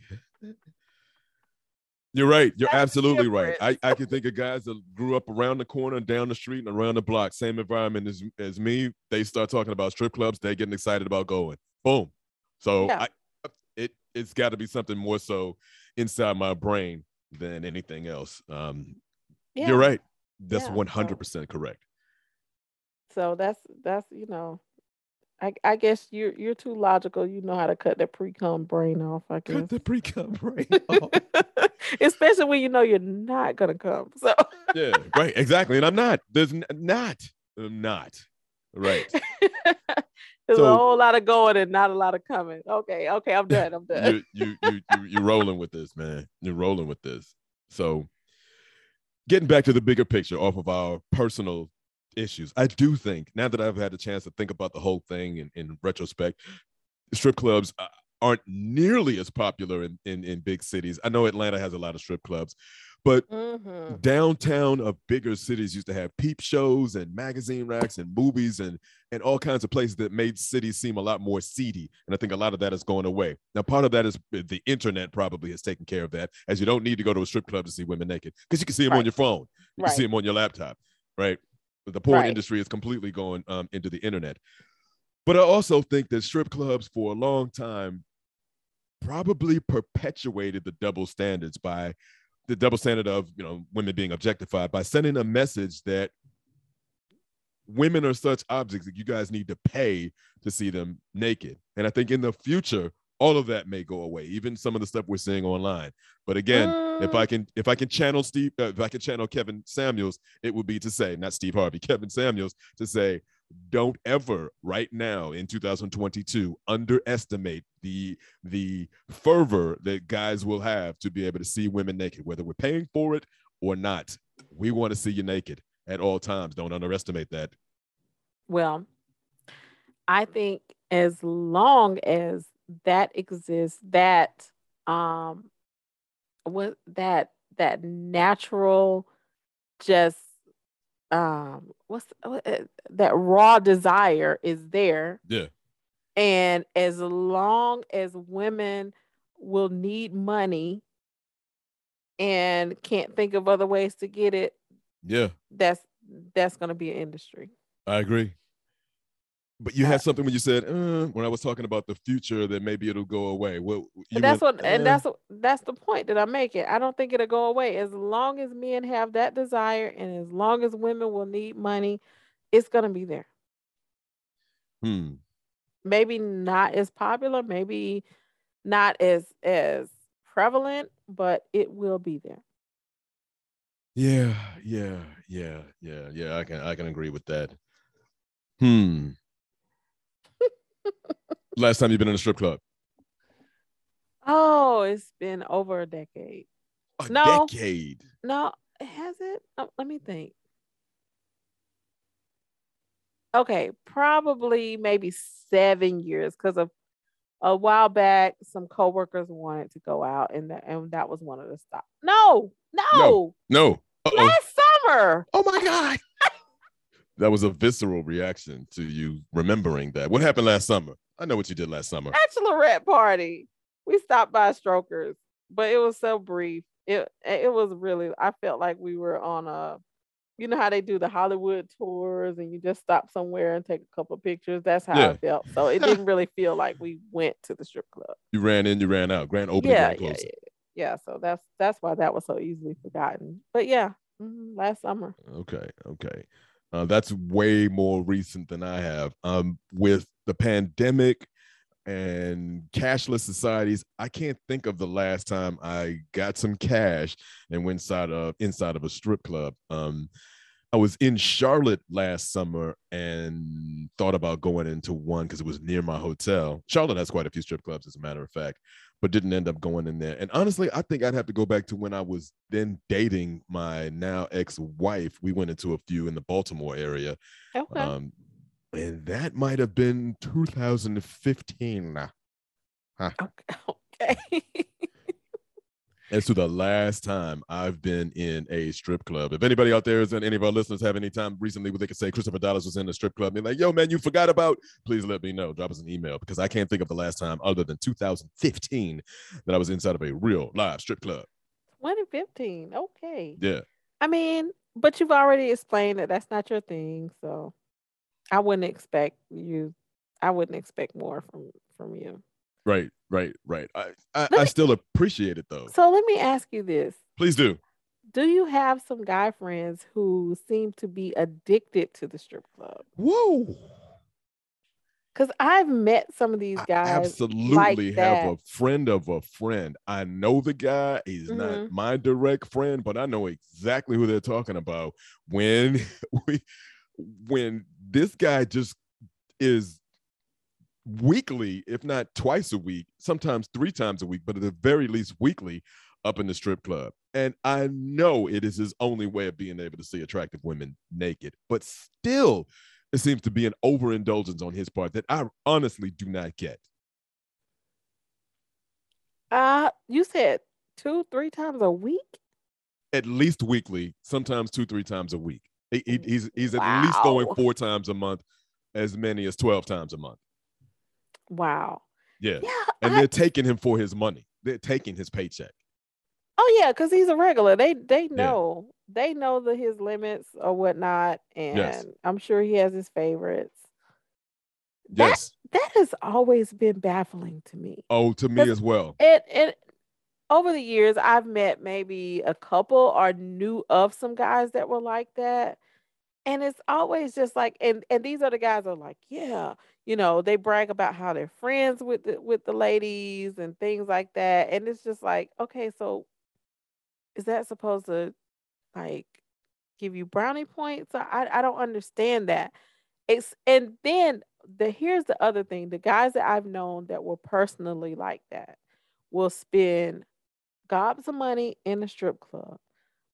You're right. You're That's absolutely right. I, I can think of guys that grew up around the corner, down the street, and around the block, same environment as, as me. They start talking about strip clubs, they getting excited about going. Boom. So Yeah. I, it it's got to be something more so inside my brain than anything else. Um, Yeah. You're right. That's Yeah, 100% correct. So that's that's you know, I I guess you're you're too logical. You know how to cut that pre-cum brain off. I guess. Cut the pre-cum brain off. Especially when you know you're not gonna come. So yeah, right. Exactly. And I'm not. There's n- not. I'm not. Right. there's So- a whole lot of going and not a lot of coming. Okay, okay, I'm done. I'm done. you, you, you, you, you're rolling with this, man. You're rolling with this. So, getting back to the bigger picture off of our personal issues, I do think now that I've had a chance to think about the whole thing in, in retrospect, strip clubs uh, aren't nearly as popular in, in, in big cities. I know Atlanta has a lot of strip clubs, but Mhm. downtown of bigger cities used to have peep shows and magazine racks and movies and and all kinds of places that made cities seem a lot more seedy and i think a lot of that is going away. Now part of that is uh, the internet probably has taken care of that as you don't need to go to a strip club to see women naked because you can see them on your phone. You can see them on your laptop right the porn Right. industry is completely going um, into the internet but i also think that strip clubs for a long time probably perpetuated the double standards by the double standard of you know women being objectified by sending a message that women are such objects that you guys need to pay to see them naked and i think in the future all of that may go away even some of the stuff we're seeing online. But again if Mm, i can if i can channel steve uh, if i can channel kevin samuels it would be to say not steve harvey kevin samuels to say don't ever right now in 2022 underestimate the the fervor that guys will have to be able to see women naked whether we're paying for it or not. We want to see you naked at all times. Don't underestimate that. Well, I think as long as that exists, that um what that that natural just um what's what, uh, that raw desire is there. Yeah. And as long as women will need money and can't think of other ways to get it yeah. that's that's going to be an industry. I agree. But you Uh, had something when you said uh, when I was talking about the future that maybe it'll go away. Well, you that's went, what and "Uh, that's what that's the point that I'm making. I don't think it'll go away as long as men have that desire and as long as women will need money, it's gonna be there. hmm. Maybe not as popular, maybe not as as prevalent, but it will be there. Yeah, yeah, yeah, yeah, yeah. I can I can agree with that. Hmm. Last time you've been in a strip club? Oh, it's been over a decade. A No. decade. No, has it? Oh, let me think. Okay, probably maybe seven years because of a while back, some coworkers wanted to go out, and that and that was one of the stops. No, no, No. Uh-oh. last summer. Oh my god. that was a visceral reaction to you remembering that. What happened last summer? I know what you did last summer. bachelorette party. We stopped by Strokers, but it was so brief. It it was really. I felt like we were on a, you know how they do the Hollywood tours, and you just stop somewhere and take a couple of pictures. That's how Yeah. I felt. So it didn't really feel like we went to the strip club. You ran in, you ran out. Grand opening, yeah, grand yeah, closing. yeah, yeah. So that's that's why that was so easily forgotten. But yeah, mhm, last summer. Okay, okay. Uh, that's way more recent than I have. Um, with the pandemic and cashless societies, I can't think of the last time I got some cash and went inside of inside of a strip club. Um, I was in Charlotte last summer and thought about going into one because it was near my hotel. Charlotte has quite a few strip clubs, as a matter of fact, but didn't end up going in there. And honestly, I think I'd have to go back to when I was then dating my now ex-wife. We went into a few in the Baltimore area. Okay. Um, And that might have been 2015. Huh. Okay. as to the last time I've been in a strip club. If anybody out there is in any of our listeners have any time recently where they could say Christopher Dallas was in a strip club, and like, yo, man, you forgot about, please let me know. Drop us an email because I can't think of the last time other than 2015 that I was inside of a real live strip club. 2015. Okay. Yeah. I mean, but you've already explained that that's not your thing. So I wouldn't expect you, I wouldn't expect more from from you. Right, right, right. I, I, I still appreciate it though. So let me ask you this. Please do. Do you have some guy friends who seem to be addicted to the strip club? Whoa. Because I've met some of these guys. I absolutely like have a friend of a friend. I know the guy. He's mm-hmm. not my direct friend, but I know exactly who they're talking about. When we when this guy just is weekly, if not twice a week, sometimes three times a week, but at the very least weekly up in the strip club. And I know it is his only way of being able to see attractive women naked, but still, it seems to be an overindulgence on his part that I honestly do not get. Uh, you said two, three times a week? At least weekly, sometimes two, three times a week. He, he, mm. he's he's wow. at least going four times a month, as many as 12 times a month. Wow. Yeah. yeah and I, they're taking him for his money. They're taking his paycheck. Oh yeah, because he's a regular. They they know. Yeah. They know the his limits or whatnot. And yes. I'm sure he has his favorites. That, yes. That has always been baffling to me. Oh, to me as well. It it over the years I've met maybe a couple or knew of some guys that were like that. And it's always just like and and these are the guys are like, yeah, you know, they brag about how they're friends with the, with the ladies and things like that. And it's just like, okay, so is that supposed to like give you brownie points? I I don't understand that. It's and then the here's the other thing: the guys that I've known that were personally like that will spend gobs of money in a strip club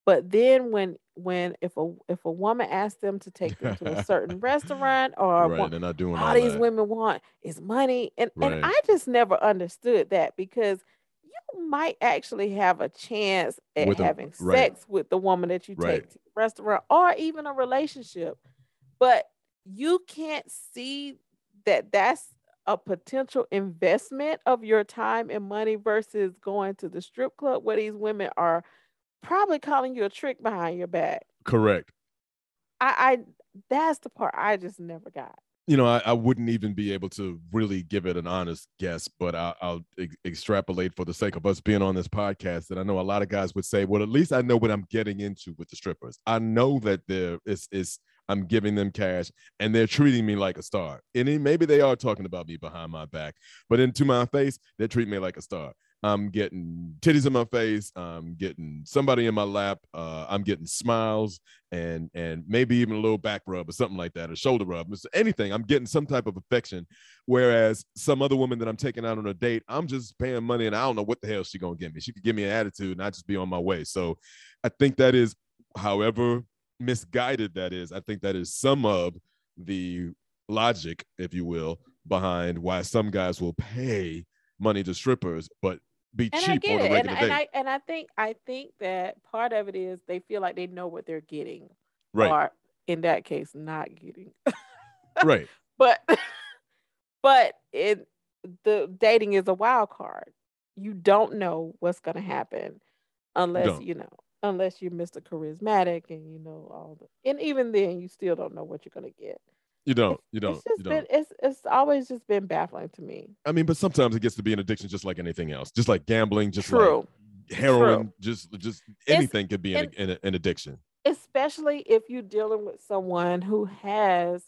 but then when when if a if a woman asks them to take them to a certain restaurant or right, want, they're not doing all, all these that. women want is money, and right. and I just never understood that because you might actually have a chance at with having a, right. sex with the woman that you take to the restaurant or even a relationship, but you can't see that that's a potential investment of your time and money versus going to the strip club where these women are probably calling you a trick behind your back. Correct. I, I that's the part I just never got. You know, I, I wouldn't even be able to really give it an honest guess, but I, will ex- extrapolate for the sake of us being on this podcast. That I know a lot of guys would say, well, at least I know what I'm getting into with the strippers. I know that there is is I'm giving them cash and they're treating me like a star. And maybe they are talking about me behind my back, but into my face, they treat me like a star. I'm getting titties in my face. I'm getting somebody in my lap. Uh, I'm getting smiles and and maybe even a little back rub or something like that, a shoulder rub, anything. I'm getting some type of affection. Whereas some other woman that I'm taking out on a date, I'm just paying money and I don't know what the hell she gonna give me. She could give me an attitude and I just be on my way. So I think that is, however misguided that is, I think that is some of the logic, if you will, behind why some guys will pay money to strippers, but be and cheap on a regular and, day. And I and I think I think that part of it is they feel like they know what they're getting, right? Or in that case, not getting, right? But but it the dating is a wild card. You don't know what's going to happen unless you know unless you're Mr. Charismatic and you know all the and even then you still don't know what you're going to get. You don't. You don't. It's just you been. It's it's always just been baffling to me. I mean, but sometimes it gets to be an addiction, just like anything else, just like gambling, just True. like heroin, True. just just anything it's, could be an, an, an addiction. Especially if you're dealing with someone who has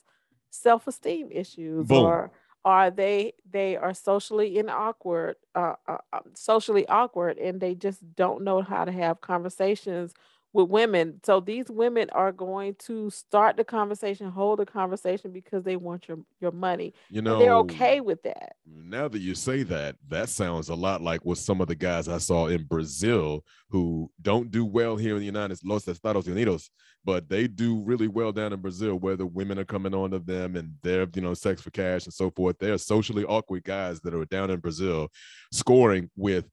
self-esteem issues Boom. or are they they are socially in awkward uh, uh, um, socially awkward and they just don't know how to have conversations with women. So these women are going to start the conversation, hold the conversation because they want your your money. You know, and they're okay with that. Now that you say that, that sounds a lot like what some of the guys I saw in Brazil who don't do well here in the United States, Los Estados Unidos, but they do really well down in Brazil where the women are coming on to them and they're, you know, sex for cash and so forth. They're socially awkward guys that are down in Brazil scoring with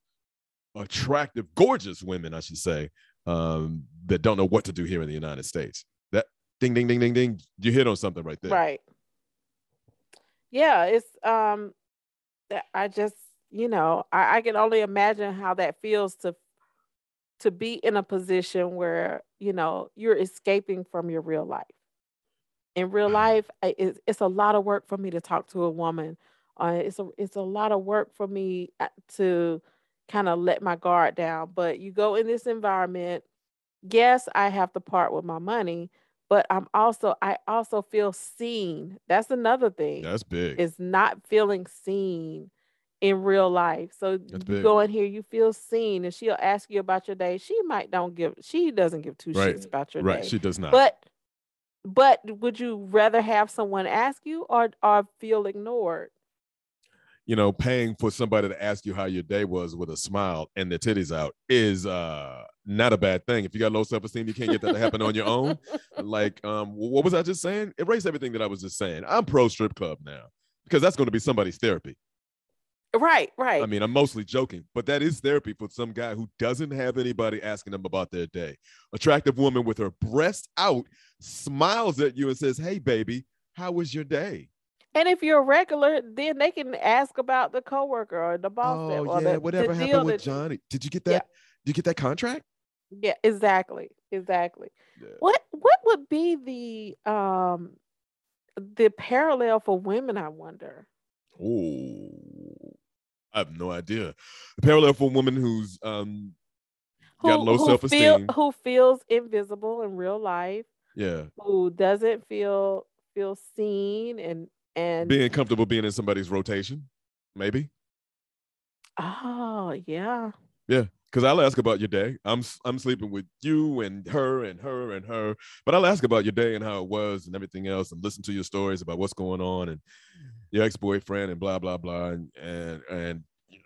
attractive, gorgeous women, I should say, um, that don't know what to do here in the United States. That ding, ding, ding, ding, ding. You hit on something right there. Right. Yeah, it's um I just, you know, I, I can only imagine how that feels to to be in a position where, you know, you're escaping from your real life. In real life, it's, it's a lot of work for me to talk to a woman. Uh, it's a it's a lot of work for me uh, to kind of let my guard down. But you go in this environment, yes, I have to part with my money, but I'm also I also feel seen. That's another thing. That's big. Is not feeling seen in real life. So That's you big. go in here, you feel seen, and she'll ask you about your day. She might don't give she doesn't give two Right. shits about your Right. day. Right, she does not. But but would you rather have someone ask you or or feel ignored? You know, paying for somebody to ask you how your day was with a smile and their titties out is uh not a bad thing. If you got low self-esteem, you can't get that to happen on your own. Like, um, what was I just saying? Erase everything that I was just saying. I'm pro strip club now because that's going to be somebody's therapy. Right, right. I mean, I'm mostly joking, but that is therapy for some guy who doesn't have anybody asking them about their day. Attractive woman with her breast out smiles at you and says, "Hey, baby, how was your day?" And if you're a regular, then they can ask about the coworker or the boss. Oh or yeah, the, whatever the happened with Johnny? Did you get Yeah. that? Did you get that contract? Yeah, exactly, exactly. Yeah. What what would be the um the parallel for women? I wonder. Oh, I have no idea. The parallel for a woman who's um got low feel- self-esteem. who feels invisible in real life, Yeah, who doesn't feel feel seen and and being comfortable being in somebody's rotation, maybe. oh yeah, Yeah, because I'll ask about your day. I'm I'm sleeping with you and her and her and her, but I'll ask about your day and how it was and everything else, and listen to your stories about what's going on and your ex boyfriend and blah blah blah and and and you know,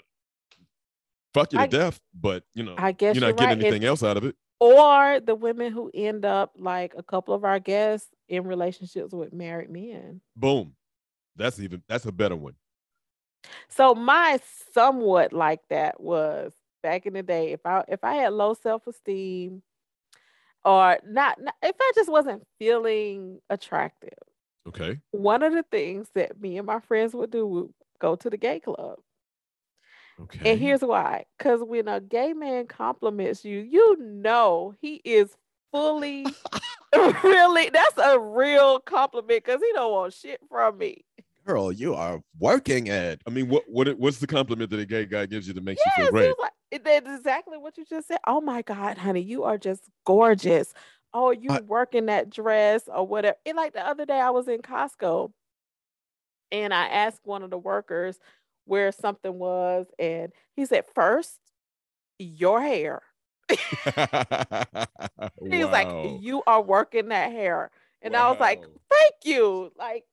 fuck you to I- death. But you know, I guess you're you're not getting right. Anything else out of it. or the women who end up like a couple of our guests in relationships with married men. Boom, that's even that's a better one. So my somewhat like that was back in the day. If I if I had low self esteem, or not, not, if I just wasn't feeling attractive, Okay. one of the things that me and my friends would do would go to the gay club. Okay. And here's why: because when a gay man compliments you, you know he is fully, really. That's a real compliment because he don't want shit from me. Girl, you are working at. I mean, what what what's the compliment that a gay guy gives you that makes Yes, you feel great? like, that's exactly what you just said. Oh my God, honey, you are just gorgeous. Oh, you I- working that dress or whatever. And like the other day, I was in Costco and I asked one of the workers where something was, and he said, First, your hair. He was like, You are working that hair. And I was like, Thank you. Like,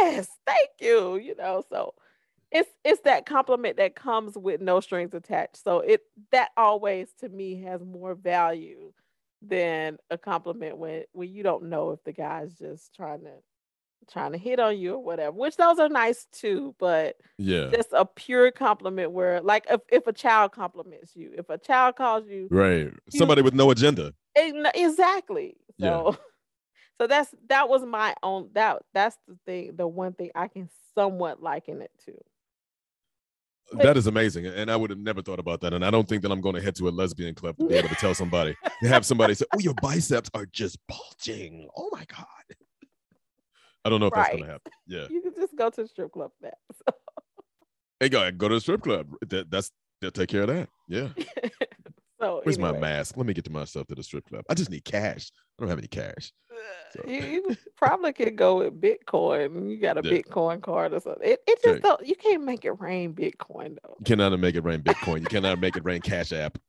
yes, thank you. You know, so it's it's that compliment that comes with no strings attached. So it that always to me has more value than a compliment when when you don't know if the guy's just trying to trying to hit on you or whatever. Which those are nice too, but yeah. just a pure compliment where like if, if a child compliments you, if a child calls you Right. Somebody with no agenda. Ex- exactly. Yeah. So so that's that was my own that that's the thing, the one thing I can somewhat liken it to. But- That is amazing. And I would have never thought about that. And I don't think that I'm going to head to a lesbian club to be able to tell somebody, to have somebody say, Oh, your biceps are just bulging. Oh my God. I don't know if that's going to happen. Yeah. You can just go to the strip club for that. Hey, go, go to the strip club. That, that's, they'll take care of that. Yeah. so Where's my mask? Let me get to myself to the strip club. I just need cash. I don't have any cash. So- You, you probably could go with Bitcoin. You got a Yeah. Bitcoin card or something. It, it just don't you can't make it rain Bitcoin though. You cannot make it rain Bitcoin. You cannot make it rain Cash App.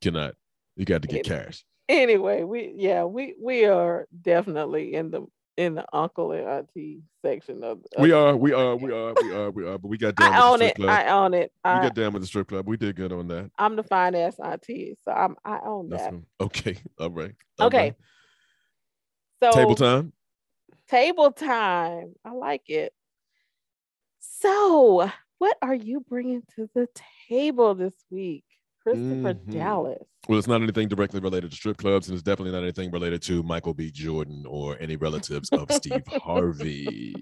Cannot. You got to get cash. Anyway, we yeah, we we are definitely in the in the uncle and auntie section of. of We are, we are, we are, we are, we are. But we got down I with own the it. strip club. I own it. we I, got down with the strip club. We did good on that. I'm the fine ass auntie, so I'm I own that. okay. All right. Okay. So Table time. Table time. I like it. So, what are you bringing to the table this week, Christopher Mhm. Dallas? Well, it's not anything directly related to strip clubs, and it's definitely not anything related to Michael B. Jordan or any relatives of Steve Harvey.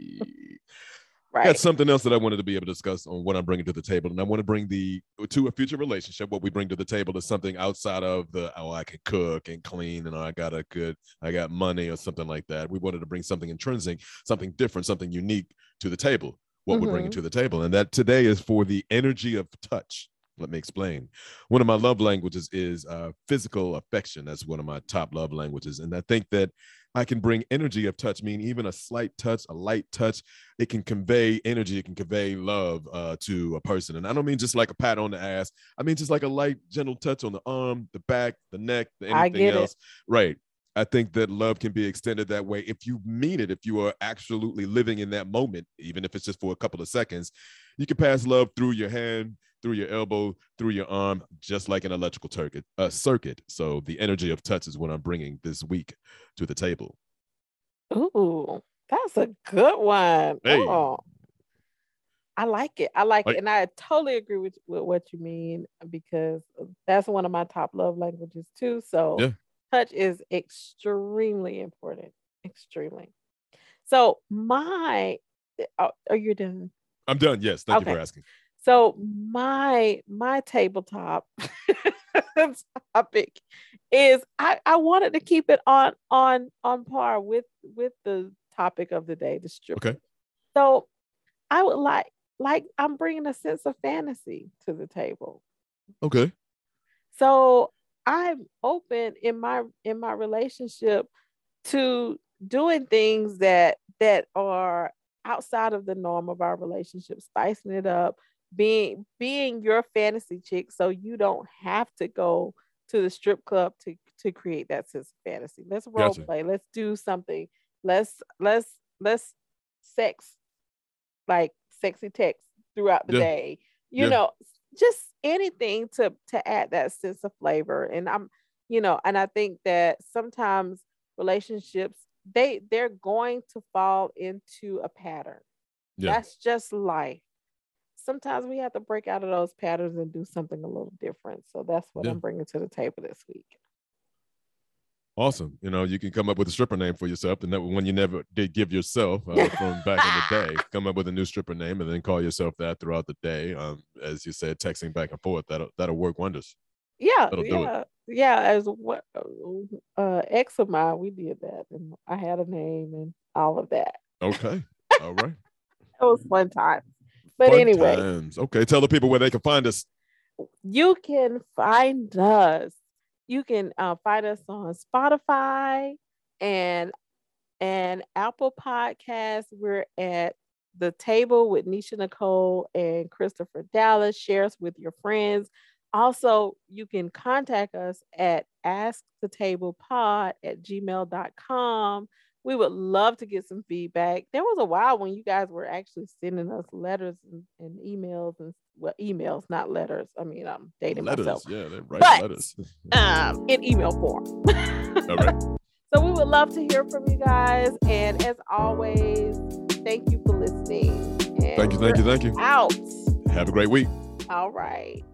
Right. That's something else that I wanted to be able to discuss on what I'm bringing to the table, and I want to bring the to a future relationship. What we bring to the table is something outside of the oh I can cook and clean and I got a good I got money or something like that. We wanted to bring something intrinsic, something different, something unique to the table. What we're bringing Mhm. to the table, and that today is for the energy of touch. Let me explain. One of my love languages is uh, physical affection. That's one of my top love languages, and I think that I can bring energy of touch, meaning even a slight touch, a light touch, it can convey energy, it can convey love uh, to a person. And I don't mean just like a pat on the ass. I mean just like a light, gentle touch on the arm, the back, the neck, the anything get it. else. Right. I think that love can be extended that way if you mean it, if you are absolutely living in that moment, even if it's just for a couple of seconds. You can pass love through your hand, through your elbow, through your arm, just like an electrical circuit. Uh, circuit. So the energy of touch is what I'm bringing this week to the table. Ooh, that's a good one. Hey. Oh, I like it. I like Like- it. And I totally agree with, with what you mean because that's one of my top love languages too. So Yeah. touch is extremely important. Extremely. So my oh, are you done? I'm done. Yes. Thank you for asking. So my my tabletop topic is I, I wanted to keep it on on on par with with the topic of the day, the strip. Okay. So I would like like I'm bringing a sense of fantasy to the table. Okay. So I'm open in my in my relationship to doing things that that are outside of the norm of our relationship, spicing it up, being being your fantasy chick so you don't have to go to the strip club to to create that sense of fantasy. Let's role Gotcha. play. Let's do something. Let's let's let's sex like sexy text throughout the Yeah. day. You Yeah. know, just anything to to add that sense of flavor. And I'm, you know, and I think that sometimes relationships they they're going to fall into a pattern. Yeah. That's just life. Sometimes we have to break out of those patterns and do something a little different. So that's what Yeah. I'm bringing to the table this week. Awesome. You know, you can come up with a stripper name for yourself, and that one you never did give yourself uh, from back in the day. Come up with a new stripper name, and then call yourself that throughout the day. Um, as you said, texting back and forth that'll that'll work wonders. Yeah, That'll yeah, yeah. As what uh, ex of mine, we did that, and I had a name and all of that. Okay. All right. It was fun time. But Fun anyway, times. Okay. Tell the people where they can find us. you can find us. You can uh, find us on Spotify and and Apple Podcasts. We're at the table with Neshia Nicole and Christopher Dallas. Share us with your friends. Also, you can contact us at askthetablepod at gmail.com. We would love to get some feedback. There was a while when you guys were actually sending us letters and, and emails and well, emails, not letters. I mean, I'm dating Letters. myself Yeah, they write But- letters. um, in email form. All right. So we would love to hear from you guys. And as always, thank you for listening. And Thank you. Thank you. Thank you. Out. Have a great week. All right.